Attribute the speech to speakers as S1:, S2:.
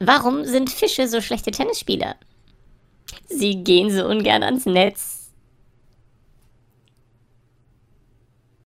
S1: Warum sind Fische so schlechte Tennisspieler? Sie gehen so ungern ans Netz.